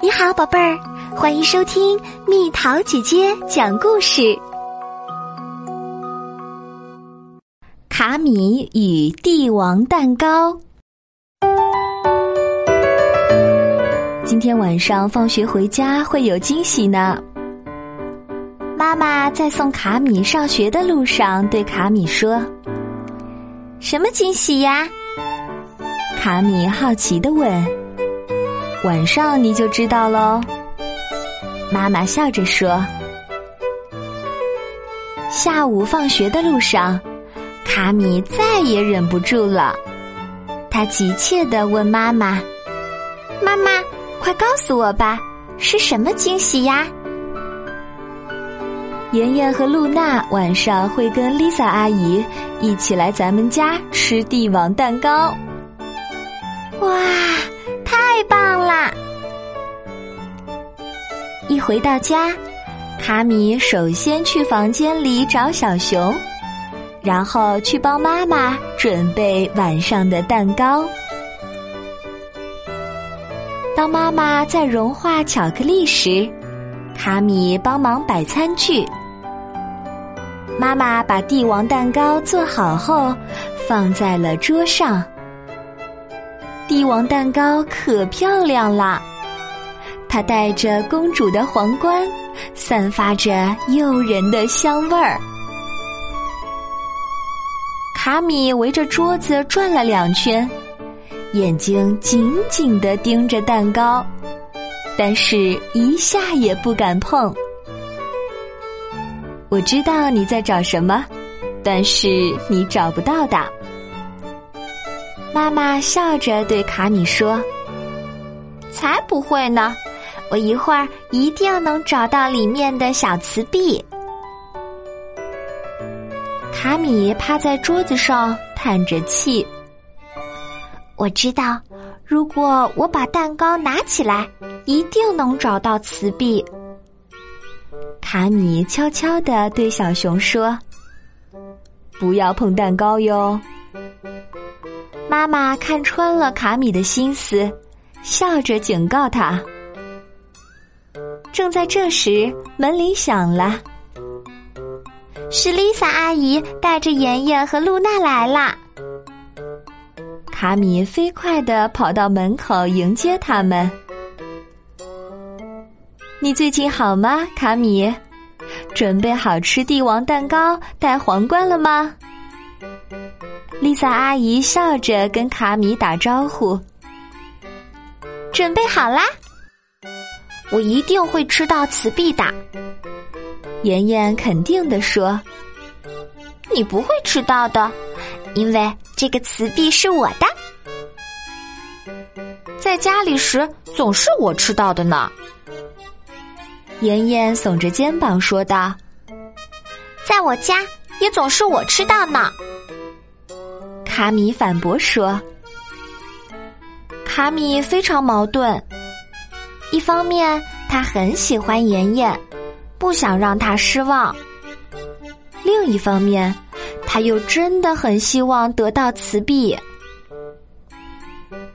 你好，宝贝儿，欢迎收听蜜桃姐姐讲故事。卡米与帝王蛋糕。今天晚上放学回家会有惊喜呢。妈妈在送卡米上学的路上对卡米说：“什么惊喜呀？”卡米好奇的问。晚上你就知道喽。妈妈笑着说。下午放学的路上，卡米再也忍不住了，他急切的问妈妈：“妈妈，快告诉我吧，是什么惊喜呀？”妍妍和露娜晚上会跟 Lisa 阿姨一起来咱们家吃帝王蛋糕。哇！太棒啦！一回到家，卡米首先去房间里找小熊，然后去帮妈妈准备晚上的蛋糕。当妈妈在融化巧克力时，卡米帮忙摆餐具。妈妈把帝王蛋糕做好后，放在了桌上。帝王蛋糕可漂亮了，它戴着公主的皇冠，散发着诱人的香味儿。卡米围着桌子转了两圈，眼睛紧紧的盯着蛋糕，但是一下也不敢碰。我知道你在找什么，但是你找不到的。妈妈笑着对卡米说：“才不会呢，我一会儿一定能找到里面的小瓷币。”卡米趴在桌子上叹着气：“我知道，如果我把蛋糕拿起来，一定能找到瓷币。”卡米悄悄的对小熊说：“不要碰蛋糕哟。”妈妈看穿了卡米的心思，笑着警告他。正在这时，门铃响了，是丽萨阿姨带着妍妍和露娜来啦。卡米飞快的跑到门口迎接他们。你最近好吗，卡米？准备好吃帝王蛋糕、戴皇冠了吗？丽萨阿姨笑着跟卡米打招呼：“准备好啦，我一定会吃到瓷币的。”妍妍肯定的说：“你不会吃到的，因为这个瓷币是我的。在家里时总是我吃到的呢。”妍妍耸着肩膀说道：“在我家也总是我吃到呢。”卡米反驳说：“卡米非常矛盾，一方面他很喜欢妍妍，不想让她失望；另一方面，他又真的很希望得到瓷币。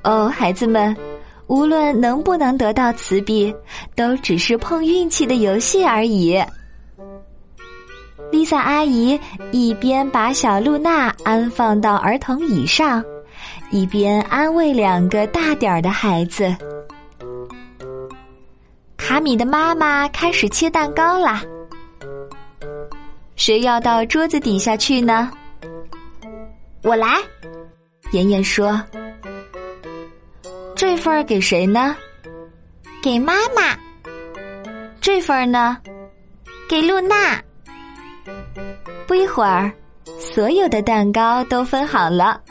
哦，孩子们，无论能不能得到瓷币，都只是碰运气的游戏而已。”丽萨阿姨一边把小露娜安放到儿童椅上，一边安慰两个大点儿的孩子。卡米的妈妈开始切蛋糕啦。谁要到桌子底下去呢？我来。妍妍说：“这份儿给谁呢？给妈妈。这份儿呢？给露娜。”不一会儿，所有的蛋糕都分好了，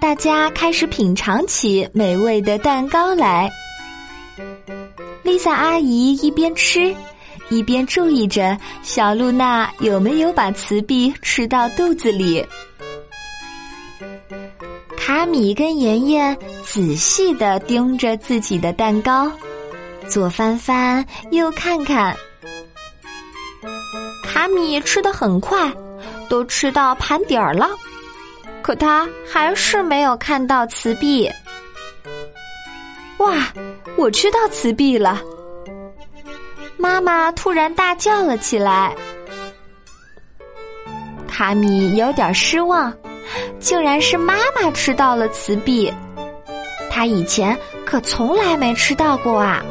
大家开始品尝起美味的蛋糕来。丽萨阿姨一边吃，一边注意着小露娜有没有把瓷币吃到肚子里。卡米跟妍妍仔细的盯着自己的蛋糕，左翻翻，右看看。卡米吃的很快，都吃到盘底儿了，可他还是没有看到瓷币。哇，我吃到瓷币了！妈妈突然大叫了起来。卡米有点失望，竟然是妈妈吃到了瓷币，他以前可从来没吃到过啊！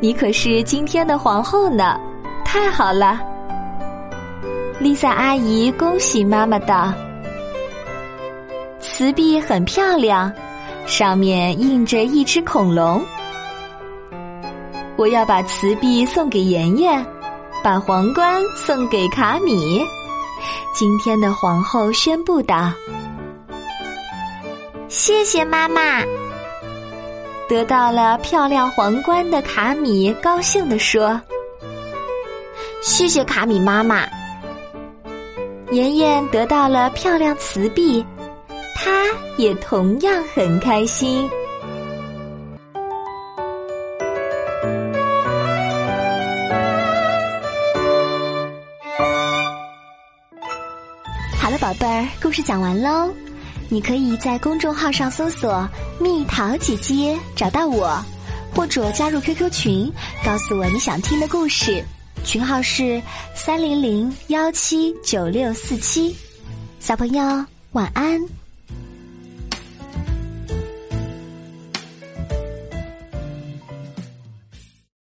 你可是今天的皇后呢，太好了！丽萨阿姨恭喜妈妈道：“瓷币很漂亮，上面印着一只恐龙。我要把瓷币送给妍妍，把皇冠送给卡米。”今天的皇后宣布道：“谢谢妈妈。”得到了漂亮皇冠的卡米高兴地说：“谢谢卡米妈妈。”妍妍得到了漂亮瓷币，她也同样很开心。好了，宝贝儿，故事讲完喽。你可以在公众号上搜索“蜜桃姐姐”找到我，或者加入 QQ 群，告诉我你想听的故事。群号是三零零幺七九六四七，小朋友晚安。